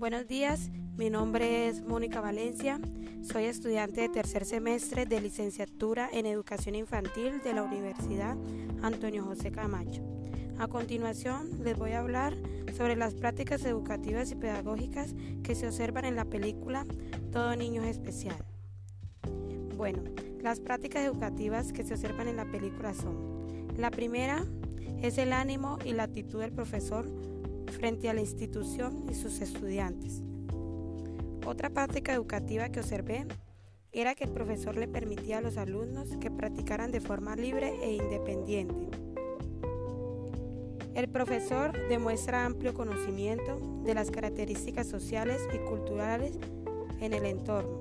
Buenos días, mi nombre es Mónica Valencia, soy estudiante de tercer semestre de licenciatura en educación infantil de la Universidad Antonio José Camacho. A continuación les voy a hablar sobre las prácticas educativas y pedagógicas que se observan en la película Todo niño es especial. Bueno, las prácticas educativas que se observan en la película son, la primera es el ánimo y la actitud del profesor frente a la institución y sus estudiantes. Otra práctica educativa que observé era que el profesor le permitía a los alumnos que practicaran de forma libre e independiente. El profesor demuestra amplio conocimiento de las características sociales y culturales en el entorno.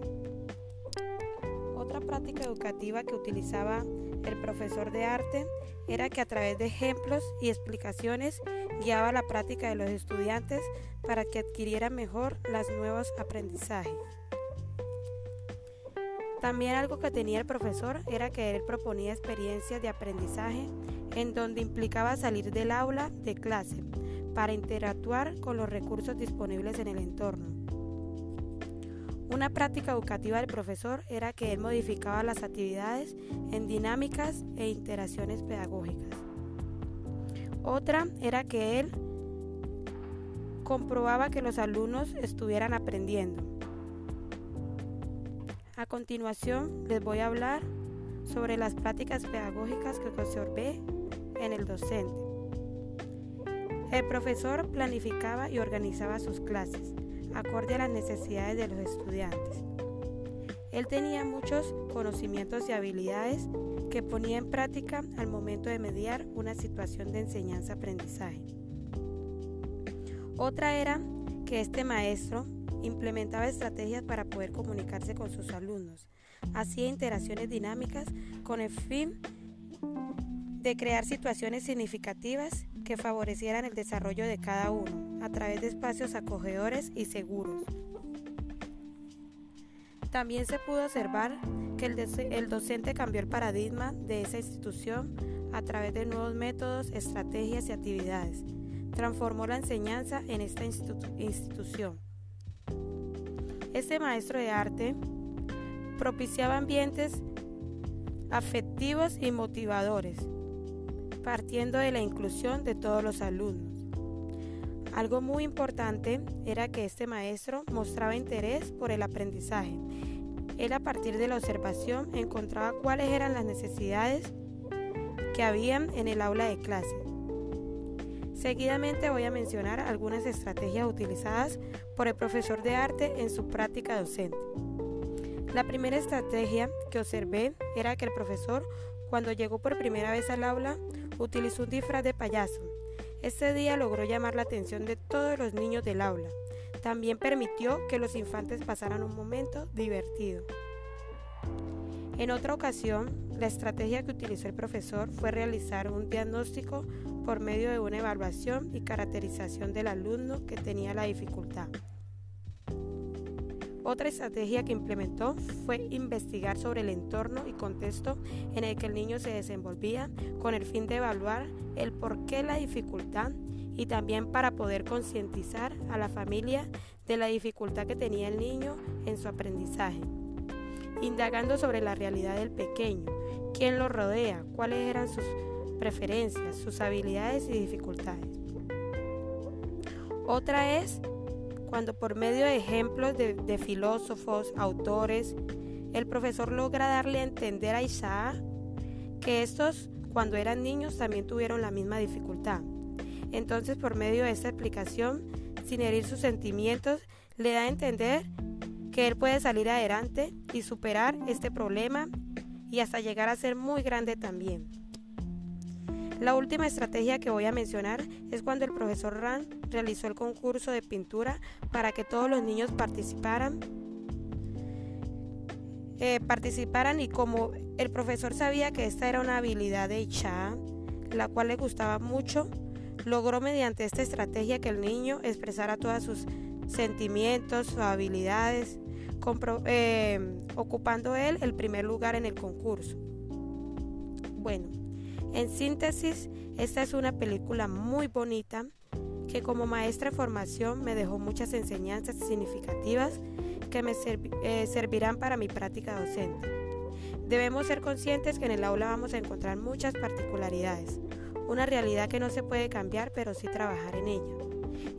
Otra práctica educativa que utilizaba el profesor de arte era que a través de ejemplos y explicaciones guiaba la práctica de los estudiantes para que adquirieran mejor los nuevos aprendizajes. También algo que tenía el profesor era que él proponía experiencias de aprendizaje en donde implicaba salir del aula de clase para interactuar con los recursos disponibles en el entorno. Una práctica educativa del profesor era que él modificaba las actividades en dinámicas e interacciones pedagógicas. Otra era que él comprobaba que los alumnos estuvieran aprendiendo. A continuación les voy a hablar sobre las prácticas pedagógicas que observé en el docente. El profesor planificaba y organizaba sus clases acorde a las necesidades de los estudiantes. Él tenía muchos conocimientos y habilidades que ponía en práctica al momento de mediar una situación de enseñanza-aprendizaje. Otra era que este maestro implementaba estrategias para poder comunicarse con sus alumnos, hacía interacciones dinámicas con el fin de crear situaciones significativas que favorecieran el desarrollo de cada uno a través de espacios acogedores y seguros. También se pudo observar que el, docente cambió el paradigma de esa institución a través de nuevos métodos, estrategias y actividades. Transformó la enseñanza en esta institución. Este maestro de arte propiciaba ambientes afectivos y motivadores, partiendo de la inclusión de todos los alumnos. Algo muy importante era que este maestro mostraba interés por el aprendizaje. Él a partir de la observación encontraba cuáles eran las necesidades que habían en el aula de clase. Seguidamente voy a mencionar algunas estrategias utilizadas por el profesor de arte en su práctica docente. La primera estrategia que observé era que el profesor, cuando llegó por primera vez al aula, utilizó un disfraz de payaso. Este día logró llamar la atención de todos los niños del aula. También permitió que los infantes pasaran un momento divertido. En otra ocasión, la estrategia que utilizó el profesor fue realizar un diagnóstico por medio de una evaluación y caracterización del alumno que tenía la dificultad. Otra estrategia que implementó fue investigar sobre el entorno y contexto en el que el niño se desenvolvía con el fin de evaluar el porqué la dificultad y también para poder concientizar a la familia de la dificultad que tenía el niño en su aprendizaje, indagando sobre la realidad del pequeño, quién lo rodea, cuáles eran sus preferencias, sus habilidades y dificultades. Otra es cuando por medio de ejemplos de, filósofos, autores, el profesor logra darle a entender a Isaac que estos cuando eran niños también tuvieron la misma dificultad. Entonces por medio de esta explicación, sin herir sus sentimientos, le da a entender que él puede salir adelante y superar este problema y hasta llegar a ser muy grande también. La última estrategia que voy a mencionar es cuando el profesor Rand realizó el concurso de pintura para que todos los niños participaran. Eh, participaran y como el profesor sabía que esta era una habilidad de Icha, la cual le gustaba mucho, logró mediante esta estrategia que el niño expresara todos sus sentimientos, sus habilidades, eh, ocupando él el primer lugar en el concurso. Bueno, en síntesis, Esta es una película muy bonita que como maestra de formación me dejó muchas enseñanzas significativas que me eh, servirán para mi práctica docente. Debemos ser conscientes que en el aula vamos a encontrar muchas particularidades, una realidad que no se puede cambiar, pero sí trabajar en ella,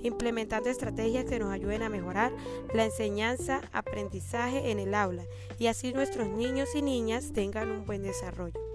implementando estrategias que nos ayuden a mejorar la enseñanza, aprendizaje en el aula y así nuestros niños y niñas tengan un buen desarrollo.